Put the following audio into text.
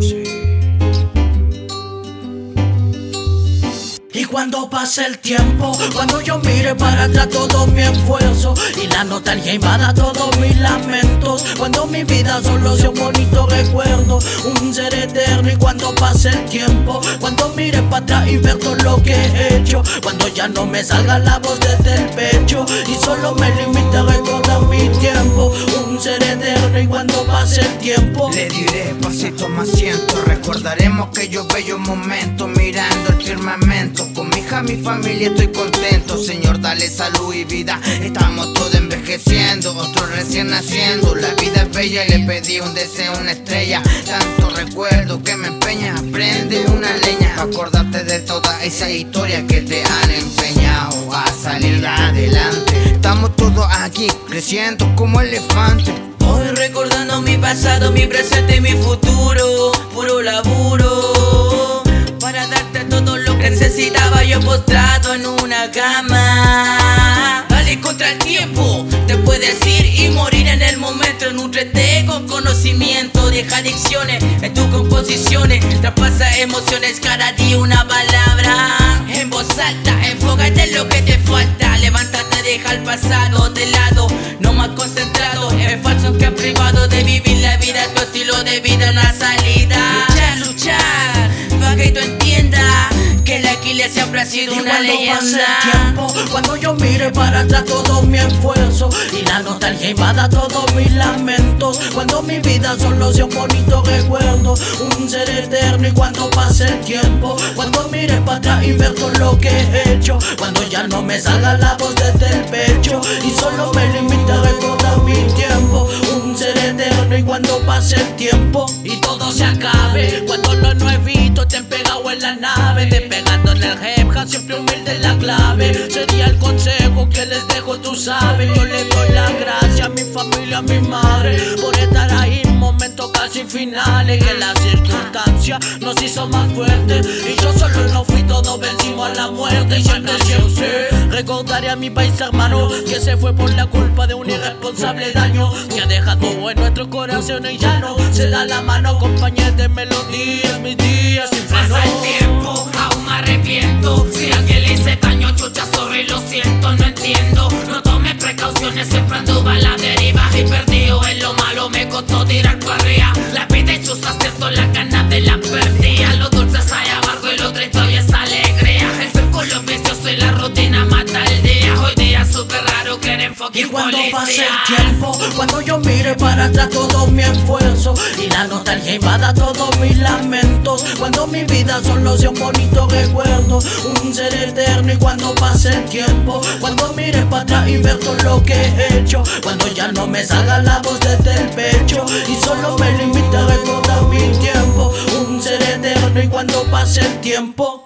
谁。Cuando pase el tiempo, cuando yo mire para atrás todo mi esfuerzo y la nostalgia invada todos mis lamentos, cuando mi vida solo sea un bonito recuerdo, un ser eterno y cuando pase el tiempo, cuando mire para atrás y ver todo lo que he hecho, cuando ya no me salga la voz desde el pecho y solo me limite a recordar mi tiempo, un ser eterno y cuando pase el tiempo, le diré pasito más siento, recordaremos aquellos bellos momentos mirando el firmamento. Con mi hija, mi familia estoy contento. Señor, dale salud y vida. Estamos todos envejeciendo, otros recién naciendo. La vida es bella y le pedí un deseo, una estrella. Tanto recuerdo que me empeña. Prende una leña. Acordarte de toda esa historia que te han empeñado a salir adelante. Estamos todos aquí creciendo como elefantes. Hoy recordando mi pasado, mi presente y mi futuro. Puro laburo yo postrado en una cama. Dale contra el tiempo, te puedes ir y morir en el momento. Nutrete con conocimiento, deja adicciones en tus composiciones. Traspasa emociones, cada día una palabra. En voz alta, enfócate en lo que te falta. Levántate, deja el pasado de lado. No más concentrado en falsos que privado de vivir la vida, tu estilo de vida, una salida. Siempre ha sido Y una cuando pase el leyenda. tiempo, cuando yo mire para atrás todo mi esfuerzo y la nostalgia invada todos mis lamentos, cuando mi vida solo sea un bonito recuerdo, un ser eterno y cuando pase el tiempo, cuando mire para atrás y ver todo lo que he hecho, cuando ya no me salga la voz desde el pecho y solo me limite a recordar mi tiempo, un ser eterno y cuando pase el tiempo y todo se acabe, cuando siempre humilde la clave, sería el consejo que les dejo, tú sabes, yo le doy las gracias a mi familia, a mi madre, por estar ahí. En momentos casi finales, que la circunstancia nos hizo más fuertes, y yo solo no fui, todos vencimos a la muerte, y siempre siempre recordaré a mi país hermano, que se fue por la culpa de un irresponsable daño, que ha dejado en nuestros corazones no se da la mano, compañeros de melodías, siempre anduve a la deriva. Y perdido en lo malo, me costó Y cuando pase el tiempo, cuando yo mire para atrás todo mi esfuerzo y la nostalgia invada todos mis lamentos, cuando mi vida solo sea un bonito recuerdo, un ser eterno y cuando pase el tiempo, cuando mire para atrás y ver todo lo que he hecho, cuando ya no me salga la voz desde el pecho y solo me limite a recordar mi tiempo, un ser eterno y cuando pase el tiempo.